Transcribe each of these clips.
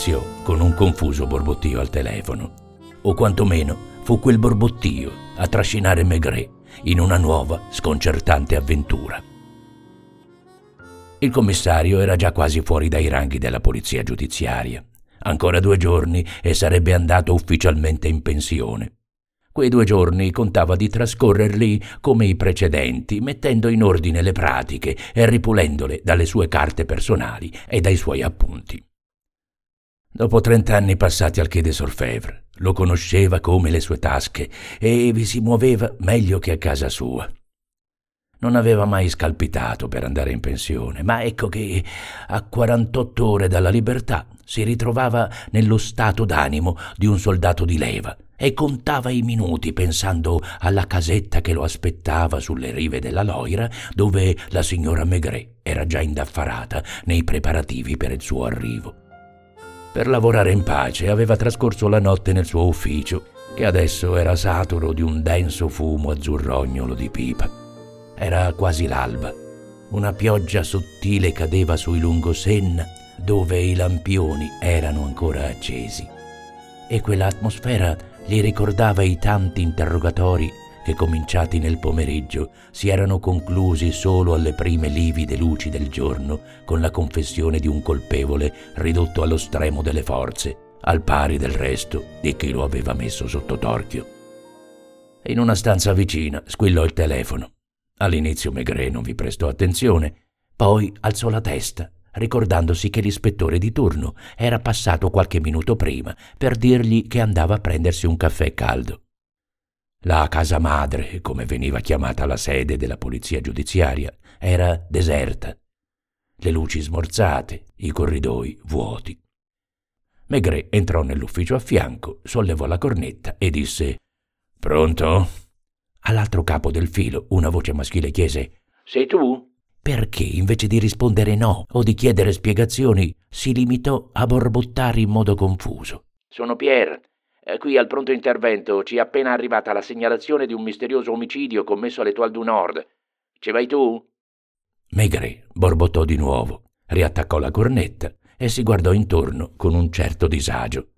iniziò con un confuso borbottio al telefono. O quantomeno fu quel borbottio a trascinare Maigret in una nuova, sconcertante avventura. Il commissario era già quasi fuori dai ranghi della polizia giudiziaria. Ancora due giorni e sarebbe andato ufficialmente in pensione. Quei due giorni contava di trascorrerli come i precedenti, mettendo in ordine le pratiche e ripulendole dalle sue carte personali e dai suoi appunti. Dopo trent'anni passati al Quai des Orfèvres, lo conosceva come le sue tasche e vi si muoveva meglio che a casa sua. Non aveva mai scalpitato per andare in pensione, ma ecco che a 48 ore dalla libertà si ritrovava nello stato d'animo di un soldato di leva e contava i minuti pensando alla casetta che lo aspettava sulle rive della Loira, dove la signora Maigret era già indaffarata nei preparativi per il suo arrivo. Per lavorare in pace aveva trascorso la notte nel suo ufficio, che adesso era saturo di un denso fumo azzurrognolo di pipa. Era quasi l'alba. Una pioggia sottile cadeva sui lungosenna, dove i lampioni erano ancora accesi. E quell'atmosfera gli ricordava i tanti interrogatori che, cominciati nel pomeriggio, si erano conclusi solo alle prime livide luci del giorno con la confessione di un colpevole ridotto allo stremo delle forze, al pari del resto di chi lo aveva messo sotto torchio. In una stanza vicina squillò il telefono. All'inizio Maigret non vi prestò attenzione, poi alzò la testa ricordandosi che l'ispettore di turno era passato qualche minuto prima per dirgli che andava a prendersi un caffè caldo. La casa madre, come veniva chiamata la sede della polizia giudiziaria, era deserta. Le luci smorzate, i corridoi vuoti. Maigret entrò nell'ufficio a fianco, sollevò la cornetta e disse Pronto? All'altro capo del filo una voce maschile chiese Sei tu? Perché, invece di rispondere no o di chiedere spiegazioni, si limitò a borbottare in modo confuso. Sono Pierre. Eh, qui al pronto intervento ci è appena arrivata la segnalazione di un misterioso omicidio commesso all'Etoile du Nord. Ci vai tu? Maigret borbottò di nuovo, riattaccò la cornetta e si guardò intorno con un certo disagio.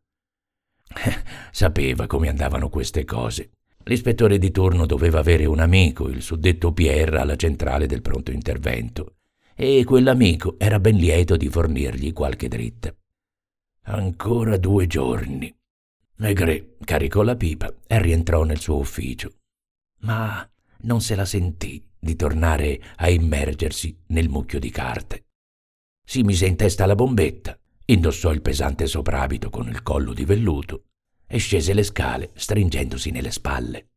Sapeva come andavano queste cose. L'ispettore di turno doveva avere un amico, il suddetto Pierre, alla centrale del pronto intervento, e quell'amico era ben lieto di fornirgli qualche dritta. Ancora due giorni. Maigret caricò la pipa e rientrò nel suo ufficio. Ma non se la sentì di tornare a immergersi nel mucchio di carte. Si mise in testa la bombetta, indossò il pesante soprabito con il collo di velluto e scese le scale stringendosi nelle spalle.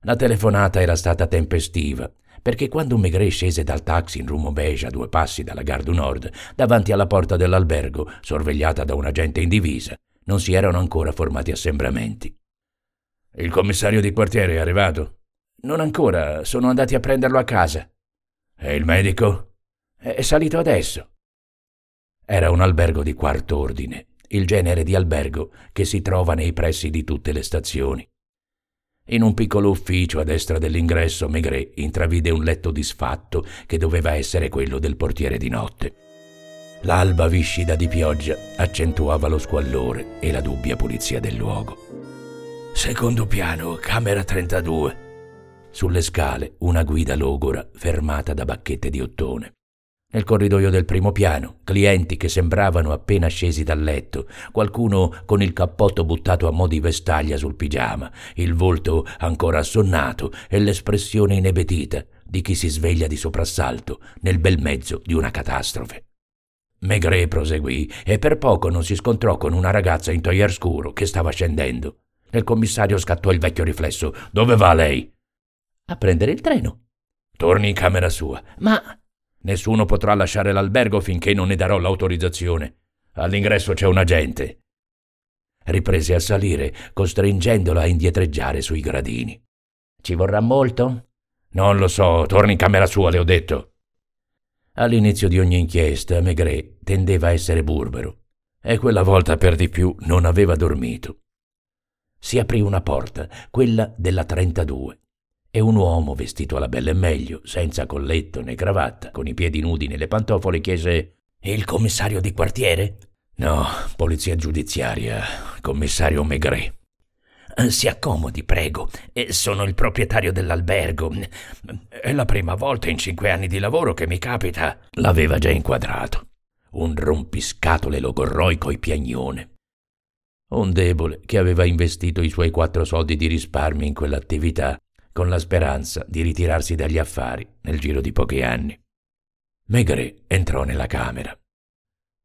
La telefonata era stata tempestiva, perché quando Maigret scese dal taxi in Rumo Beige a due passi dalla Gare du Nord, davanti alla porta dell'albergo, sorvegliata da un agente in divisa, non si erano ancora formati assembramenti. Il commissario di quartiere è arrivato? Non ancora, sono andati a prenderlo a casa. E il medico? È salito adesso. Era un albergo di quarto ordine il genere di albergo che si trova nei pressi di tutte le stazioni. In un piccolo ufficio a destra dell'ingresso Maigret intravide un letto disfatto che doveva essere quello del portiere di notte. L'alba viscida di pioggia accentuava lo squallore e la dubbia pulizia del luogo. Secondo piano, camera 32. Sulle scale una guida logora fermata da bacchette di ottone. Nel corridoio del primo piano, clienti che sembravano appena scesi dal letto, qualcuno con il cappotto buttato a mo' di vestaglia sul pigiama, il volto ancora assonnato e l'espressione inebetita di chi si sveglia di soprassalto nel bel mezzo di una catastrofe. Maigret proseguì e per poco non si scontrò con una ragazza in toier scuro che stava scendendo. Il commissario scattò il vecchio riflesso. Dove va lei? A prendere il treno. Torni in camera sua. Ma Nessuno potrà lasciare l'albergo finché non ne darò l'autorizzazione. All'ingresso c'è un agente. Riprese a salire, costringendola a indietreggiare sui gradini. Ci vorrà molto? Non lo so, torni in camera sua, le ho detto. All'inizio di ogni inchiesta, Maigret tendeva a essere burbero, e quella volta per di più non aveva dormito. Si aprì una porta, quella della 32 e un uomo vestito alla bella e meglio, senza colletto né cravatta, con i piedi nudi nelle pantofole, chiese Il commissario di quartiere? No, polizia giudiziaria, commissario Maigret. Si accomodi, prego. Sono il proprietario dell'albergo. È la prima volta in cinque anni di lavoro che mi capita. L'aveva già inquadrato. Un rompiscatole logorroi coi piagnone. Un debole che aveva investito i suoi quattro soldi di risparmi in quell'attività con la speranza di ritirarsi dagli affari nel giro di pochi anni. Maigret entrò nella camera.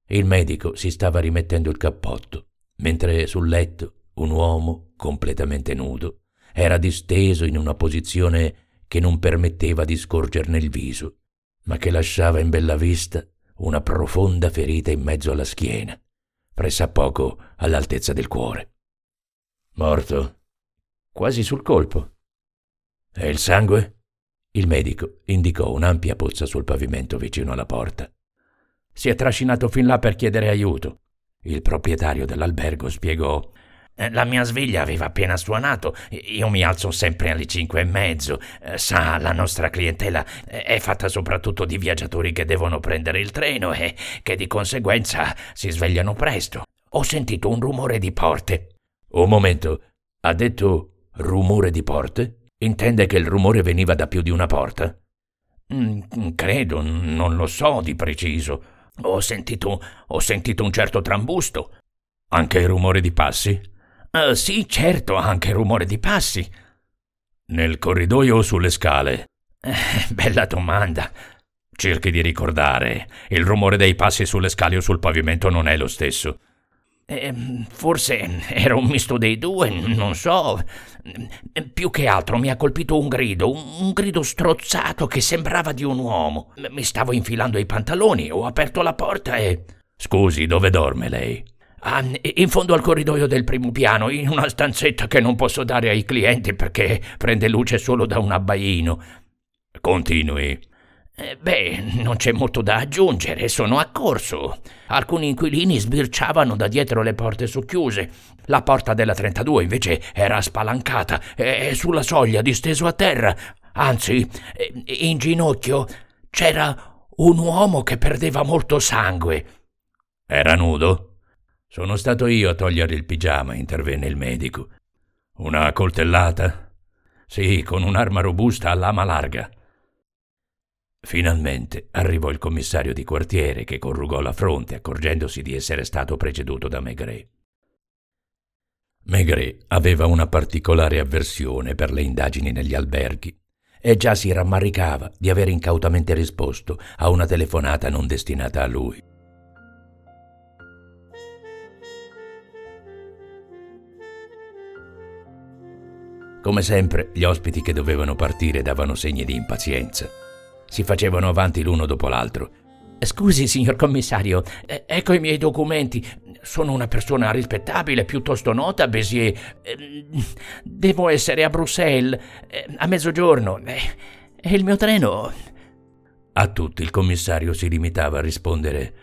Il medico si stava rimettendo il cappotto, mentre sul letto un uomo completamente nudo era disteso in una posizione che non permetteva di scorgerne il viso, ma che lasciava in bella vista una profonda ferita in mezzo alla schiena, pressappoco all'altezza del cuore. Morto? Quasi sul colpo. E il sangue? Il medico indicò un'ampia pozza sul pavimento vicino alla porta. Si è trascinato fin là per chiedere aiuto. Il proprietario dell'albergo spiegò la mia sveglia aveva appena suonato, io mi alzo sempre alle cinque e mezzo. Eh, sa, la nostra clientela è fatta soprattutto di viaggiatori che devono prendere il treno e che di conseguenza si svegliano presto. Ho sentito un rumore di porte. Un momento, ha detto rumore di porte? Intende che il rumore veniva da più di una porta? Mm, credo, non lo so di preciso. Ho sentito, ho sentito un certo trambusto. Anche il rumore di passi? Uh, sì, certo, anche rumore di passi. Nel corridoio o sulle scale? Eh, bella domanda. Cerchi di ricordare. Il rumore dei passi sulle scale o sul pavimento non è lo stesso. Eh, forse era un misto dei due, non so. Più che altro mi ha colpito un grido, un grido strozzato che sembrava di un uomo. Mi stavo infilando i pantaloni, ho aperto la porta e... Scusi, dove dorme lei? Ah, in fondo al corridoio del primo piano, in una stanzetta che non posso dare ai clienti perché prende luce solo da un abbaino. Continui. Eh, beh, non c'è molto da aggiungere, sono accorso. Alcuni inquilini sbirciavano da dietro le porte socchiuse. La porta della 32 invece era spalancata e sulla soglia, disteso a terra, anzi, in ginocchio, c'era un uomo che perdeva molto sangue. Era nudo? Sono stato io a togliere il pigiama, intervenne il medico. Una coltellata? Sì, con un'arma robusta a lama larga. Finalmente arrivò il commissario di quartiere che corrugò la fronte accorgendosi di essere stato preceduto da Maigret. Maigret aveva una particolare avversione per le indagini negli alberghi e già si rammaricava di aver incautamente risposto a una telefonata non destinata a lui. Come sempre, gli ospiti che dovevano partire davano segni di impazienza si facevano avanti l'uno dopo l'altro. Scusi, signor commissario, ecco i miei documenti. Sono una persona rispettabile, piuttosto nota, Bézier. Ehm, devo essere a Bruxelles eh, a mezzogiorno. E il mio treno. A tutti il commissario si limitava a rispondere: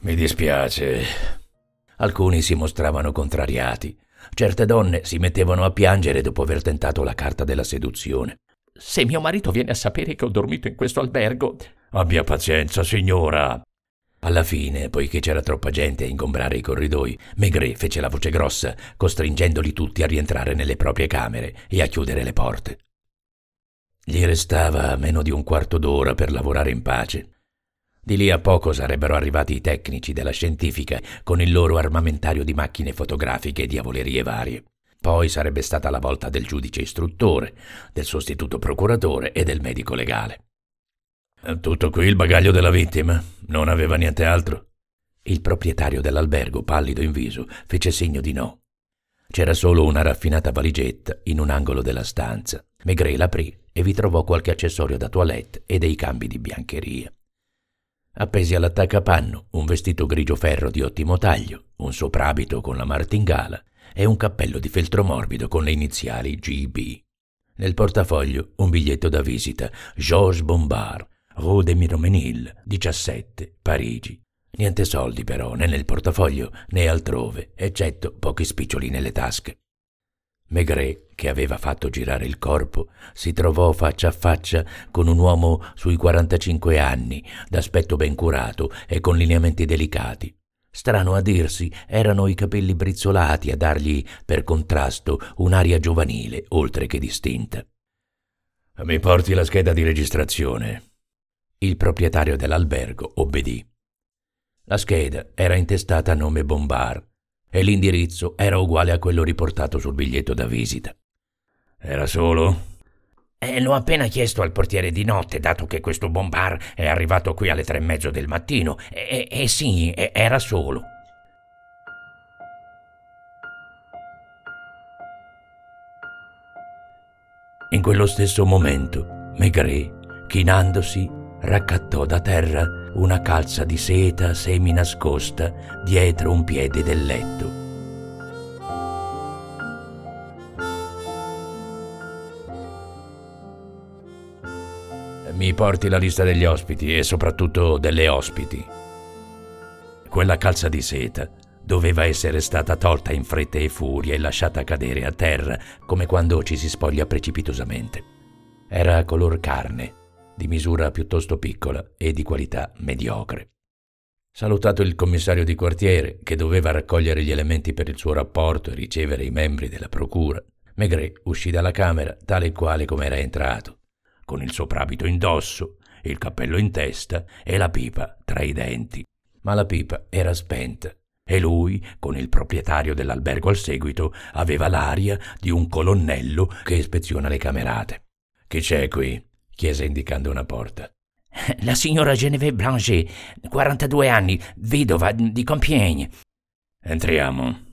Mi dispiace. Alcuni si mostravano contrariati. Certe donne si mettevano a piangere dopo aver tentato la carta della seduzione. Se mio marito viene a sapere che ho dormito in questo albergo. Abbia pazienza, signora. Alla fine, poiché c'era troppa gente a ingombrare i corridoi, Maigret fece la voce grossa, costringendoli tutti a rientrare nelle proprie camere e a chiudere le porte. Gli restava meno di un quarto d'ora per lavorare in pace. Di lì a poco sarebbero arrivati i tecnici della scientifica con il loro armamentario di macchine fotografiche e diavolerie varie. Poi sarebbe stata la volta del giudice istruttore, del sostituto procuratore e del medico legale. Tutto qui il bagaglio della vittima? Non aveva niente altro? Il proprietario dell'albergo, pallido in viso, fece segno di no. C'era solo una raffinata valigetta in un angolo della stanza. Maigret l'aprì e vi trovò qualche accessorio da toilette e dei cambi di biancheria. Appesi all'attaccapanno un vestito grigio ferro di ottimo taglio, un soprabito con la martingala e un cappello di feltro morbido con le iniziali GB. Nel portafoglio un biglietto da visita, Georges Bombard, Rue de Miromenil, 17, Parigi. Niente soldi però, né nel portafoglio né altrove, eccetto pochi spiccioli nelle tasche. Maigret, che aveva fatto girare il corpo, si trovò faccia a faccia con un uomo sui 45 anni, d'aspetto ben curato e con lineamenti delicati. Strano a dirsi, erano i capelli brizzolati a dargli, per contrasto, un'aria giovanile, oltre che distinta. Mi porti la scheda di registrazione. Il proprietario dell'albergo obbedì. La scheda era intestata a nome Bombard e l'indirizzo era uguale a quello riportato sul biglietto da visita. Era solo? Eh, l'ho appena chiesto al portiere di notte, dato che questo Bombard è arrivato qui alle tre e mezzo del mattino. E, e, e sì, era solo. In quello stesso momento, Maigret, chinandosi, raccattò da terra una calza di seta semi nascosta dietro un piede del letto. Mi porti la lista degli ospiti e soprattutto delle ospiti. Quella calza di seta doveva essere stata tolta in fretta e furia e lasciata cadere a terra come quando ci si spoglia precipitosamente. Era color carne, di misura piuttosto piccola e di qualità mediocre. Salutato il commissario di quartiere, che doveva raccogliere gli elementi per il suo rapporto e ricevere i membri della procura, Maigret uscì dalla camera tale e quale come era entrato, con il soprabito indosso, il cappello in testa e la pipa tra i denti. Ma la pipa era spenta e lui, con il proprietario dell'albergo al seguito, aveva l'aria di un colonnello che ispeziona le camerate. Chi c'è qui? Chiese indicando una porta. La signora Geneviève Blanchet, 42 anni, vedova di Compiègne. Entriamo.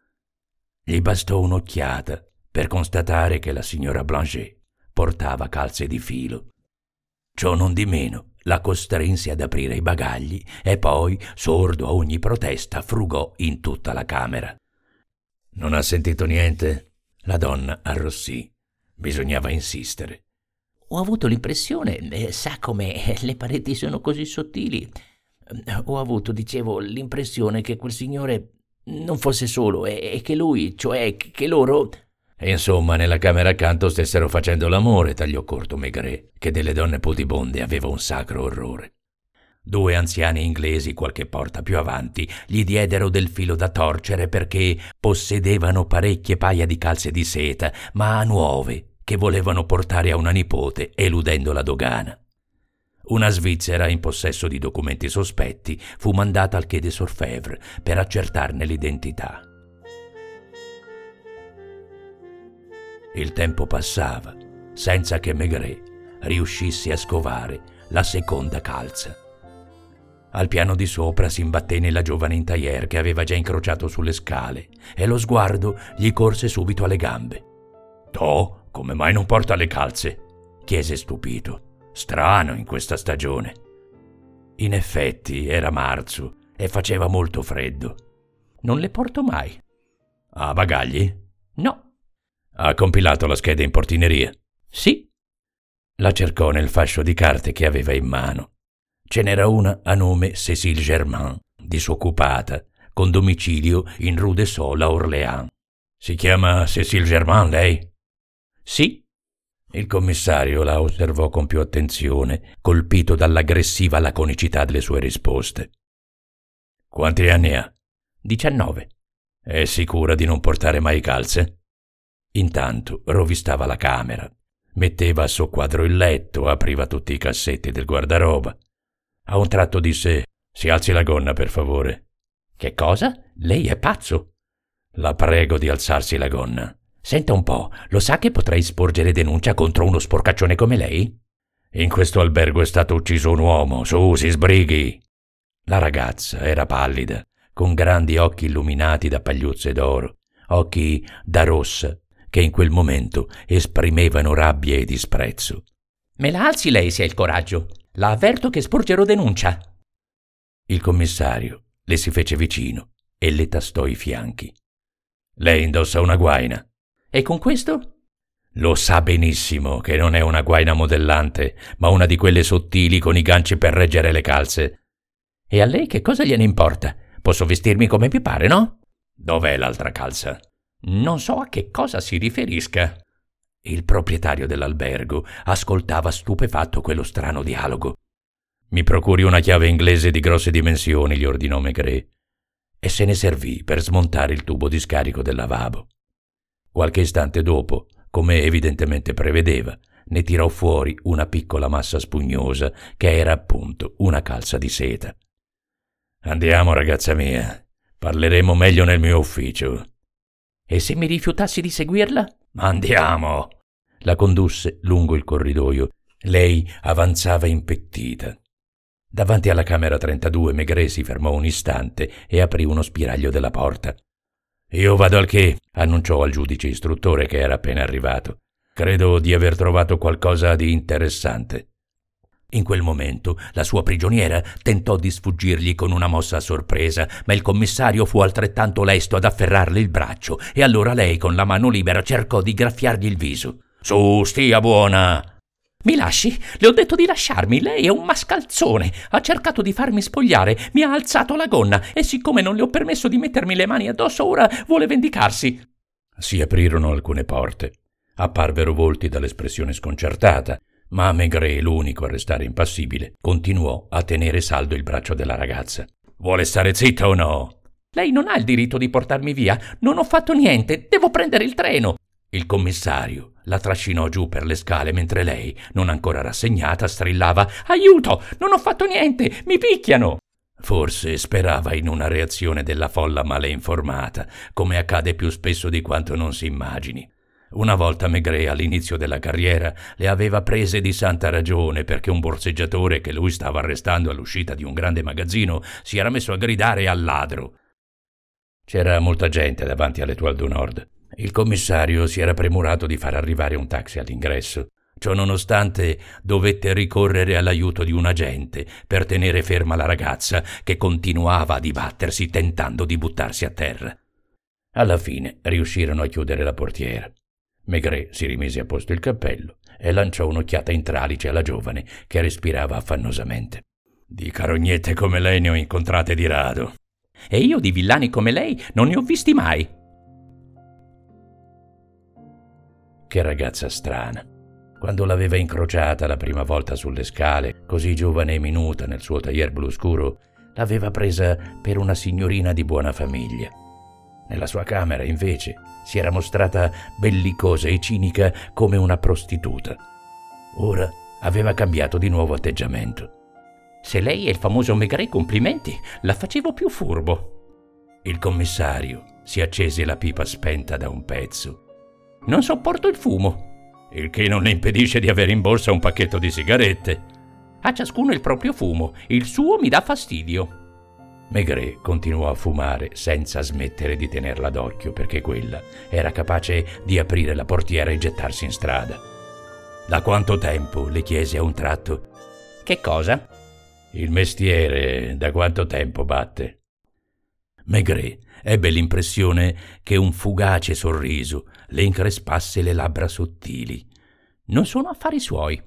Gli bastò un'occhiata per constatare che la signora Blanchet portava calze di filo. Ciò non di meno la costrinse ad aprire i bagagli e poi, sordo a ogni protesta, frugò in tutta la camera. Non ha sentito niente? La donna arrossì. Bisognava insistere. Ho avuto l'impressione, eh, sa come eh, le pareti sono così sottili. Ho avuto, dicevo, l'impressione che quel signore non fosse solo e, e che lui, cioè che loro, insomma, nella camera accanto stessero facendo l'amore, tagliò corto Maigret, che delle donne putibonde aveva un sacro orrore. Due anziani inglesi, qualche porta più avanti, gli diedero del filo da torcere perché possedevano parecchie paia di calze di seta, ma nuove, che volevano portare a una nipote, eludendo la dogana. Una svizzera in possesso di documenti sospetti fu mandata al Quai des Orfèvres per accertarne l'identità. Il tempo passava senza che Maigret riuscisse a scovare la seconda calza. Al piano di sopra si imbatté nella giovane intagliere che aveva già incrociato sulle scale e lo sguardo gli corse subito alle gambe. To, come mai non porta le calze? chiese stupito. Strano in questa stagione. In effetti era marzo e faceva molto freddo. Non le porto mai. Ha bagagli? No. Ha compilato la scheda in portineria? Sì. La cercò nel fascio di carte che aveva in mano. Ce n'era una a nome Cécile Germain, disoccupata, con domicilio in Rue de Sol a Orléans. Si chiama Cécile Germain, lei? Sì. Il commissario la osservò con più attenzione, colpito dall'aggressiva laconicità delle sue risposte. Quanti anni ha? Diciannove. È sicura di non portare mai calze? Intanto rovistava la camera, metteva a soqquadro il letto, apriva tutti i cassetti del guardaroba. A un tratto disse: Si alzi la gonna, per favore. Che cosa? Lei è pazzo? La prego di alzarsi la gonna. Senta un po', lo sa che potrei sporgere denuncia contro uno sporcaccione come lei? In questo albergo è stato ucciso un uomo, su, si sbrighi. La ragazza era pallida, con grandi occhi illuminati da pagliuzze d'oro, occhi da rossa che in quel momento esprimevano rabbia e disprezzo. Me la alzi lei se ha il coraggio. La avverto che sporgerò denuncia. Il commissario le si fece vicino e le tastò i fianchi. Lei indossa una guaina. E con questo? Lo sa benissimo che non è una guaina modellante, ma una di quelle sottili con i ganci per reggere le calze. E a lei che cosa gliene importa? Posso vestirmi come mi pare, no? Dov'è l'altra calza? Non so a che cosa si riferisca. Il proprietario dell'albergo ascoltava stupefatto quello strano dialogo. Mi procuri una chiave inglese di grosse dimensioni, gli ordinò Maigret. e se ne servì per smontare il tubo di scarico del lavabo. Qualche istante dopo, come evidentemente prevedeva, ne tirò fuori una piccola massa spugnosa che era appunto una calza di seta. Andiamo, ragazza mia. Parleremo meglio nel mio ufficio. E se mi rifiutassi di seguirla? Andiamo. La condusse lungo il corridoio. Lei avanzava impettita. Davanti alla camera 32 Maigret si fermò un istante e aprì uno spiraglio della porta. Io vado al che, annunciò al giudice istruttore che era appena arrivato. Credo di aver trovato qualcosa di interessante. In quel momento la sua prigioniera tentò di sfuggirgli con una mossa a sorpresa, ma il commissario fu altrettanto lesto ad afferrarle il braccio e allora lei con la mano libera cercò di graffiargli il viso. Su, stia buona! Mi lasci? Le ho detto di lasciarmi. Lei è un mascalzone. Ha cercato di farmi spogliare, mi ha alzato la gonna e siccome non le ho permesso di mettermi le mani addosso, ora vuole vendicarsi. Si aprirono alcune porte. Apparvero volti dall'espressione sconcertata ma Maigret, l'unico a restare impassibile, continuò a tenere saldo il braccio della ragazza. Vuole stare zitta o no? Lei non ha il diritto di portarmi via. Non ho fatto niente. Devo prendere il treno. Il commissario la trascinò giù per le scale mentre lei, non ancora rassegnata, strillava Aiuto! Non ho fatto niente! Mi picchiano! Forse sperava in una reazione della folla male informata, come accade più spesso di quanto non si immagini. Una volta Maigret all'inizio della carriera le aveva prese di santa ragione perché un borseggiatore che lui stava arrestando all'uscita di un grande magazzino si era messo a gridare al ladro. C'era molta gente davanti all'Etoile du Nord. Il commissario si era premurato di far arrivare un taxi all'ingresso. Ciononostante dovette ricorrere all'aiuto di un agente per tenere ferma la ragazza che continuava a dibattersi tentando di buttarsi a terra. Alla fine riuscirono a chiudere la portiera. Maigret si rimise a posto il cappello e lanciò un'occhiata in tralice alla giovane che respirava affannosamente. Di carognette come lei ne ho incontrate di rado. E io di villani come lei non ne ho visti mai. Che ragazza strana. Quando l'aveva incrociata la prima volta sulle scale, così giovane e minuta nel suo taglier blu scuro, l'aveva presa per una signorina di buona famiglia. Nella sua camera, invece, si era mostrata bellicosa e cinica come una prostituta. Ora aveva cambiato di nuovo atteggiamento. Se lei è il famoso Maigret, complimenti, la facevo più furbo. Il commissario si accese la pipa spenta da un pezzo. Non sopporto il fumo. Il che non le impedisce di avere in borsa un pacchetto di sigarette. A ciascuno il proprio fumo, il suo mi dà fastidio. Maigret continuò a fumare senza smettere di tenerla d'occhio perché quella era capace di aprire la portiera e gettarsi in strada. Da quanto tempo? le chiese a un tratto. Che cosa? Il mestiere da quanto tempo batte? Maigret ebbe l'impressione che un fugace sorriso le increspasse le labbra sottili. Non sono affari suoi.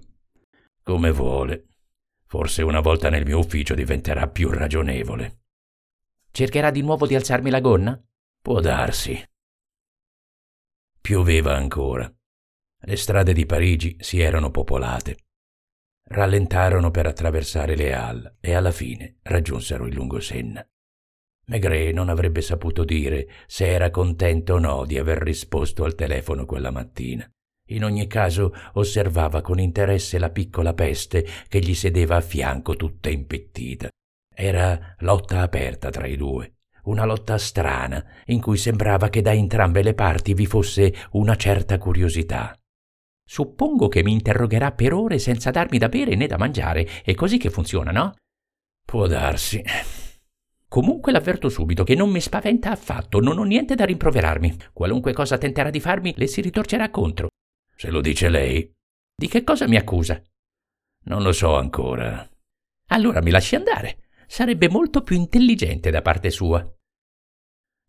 Come vuole. Forse una volta nel mio ufficio diventerà più ragionevole. Cercherà di nuovo di alzarmi la gonna? Può darsi. Pioveva ancora. Le strade di Parigi si erano popolate. Rallentarono per attraversare le Halles e alla fine raggiunsero il lungosenna. Maigret non avrebbe saputo dire se era contento o no di aver risposto al telefono quella mattina. In ogni caso osservava con interesse la piccola peste che gli sedeva a fianco tutta impettita. Era lotta aperta tra i due, una lotta strana, in cui sembrava che da entrambe le parti vi fosse una certa curiosità. Suppongo che mi interrogherà per ore senza darmi da bere né da mangiare, è così che funziona, no? Può darsi. Comunque l'avverto subito che non mi spaventa affatto, non ho niente da rimproverarmi. Qualunque cosa tenterà di farmi, le si ritorcerà contro. Se lo dice lei. Di che cosa mi accusa? Non lo so ancora. Allora mi lasci andare. Sarebbe molto più intelligente da parte sua.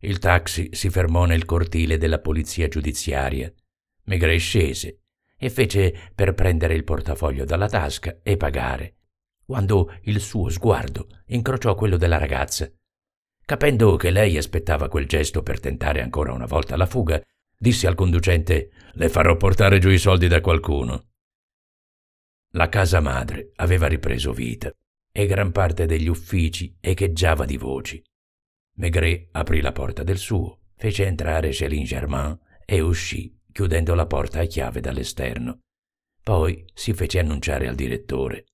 Il taxi si fermò nel cortile della polizia giudiziaria. Maigret scese e fece per prendere il portafoglio dalla tasca e pagare, quando il suo sguardo incrociò quello della ragazza. Capendo che lei aspettava quel gesto per tentare ancora una volta la fuga, disse al conducente Le farò portare giù i soldi da qualcuno. La casa madre aveva ripreso vita e gran parte degli uffici echeggiava di voci. Maigret aprì la porta del suo, fece entrare Céline Germain e uscì, chiudendo la porta a chiave dall'esterno. Poi si fece annunciare al direttore.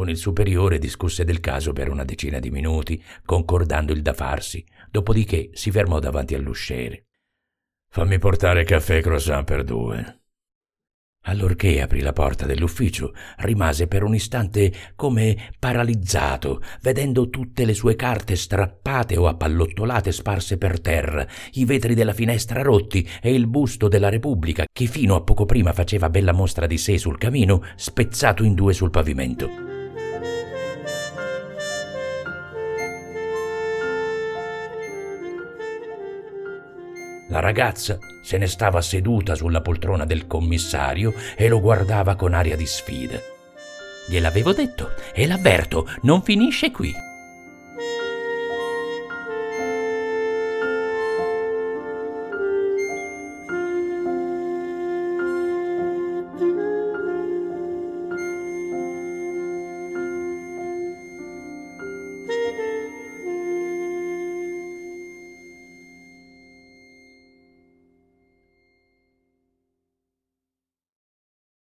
Con il superiore discusse del caso per una decina di minuti, concordando il da farsi, dopodiché si fermò davanti all'usciere. Fammi portare caffè e croissant per due. Allorché aprì la porta dell'ufficio, rimase per un istante come paralizzato, vedendo tutte le sue carte strappate o appallottolate sparse per terra, i vetri della finestra rotti e il busto della Repubblica, che fino a poco prima faceva bella mostra di sé sul camino, spezzato in due sul pavimento. La ragazza se ne stava seduta sulla poltrona del commissario e lo guardava con aria di sfida. Gliel'avevo detto e l'avverto, non finisce qui.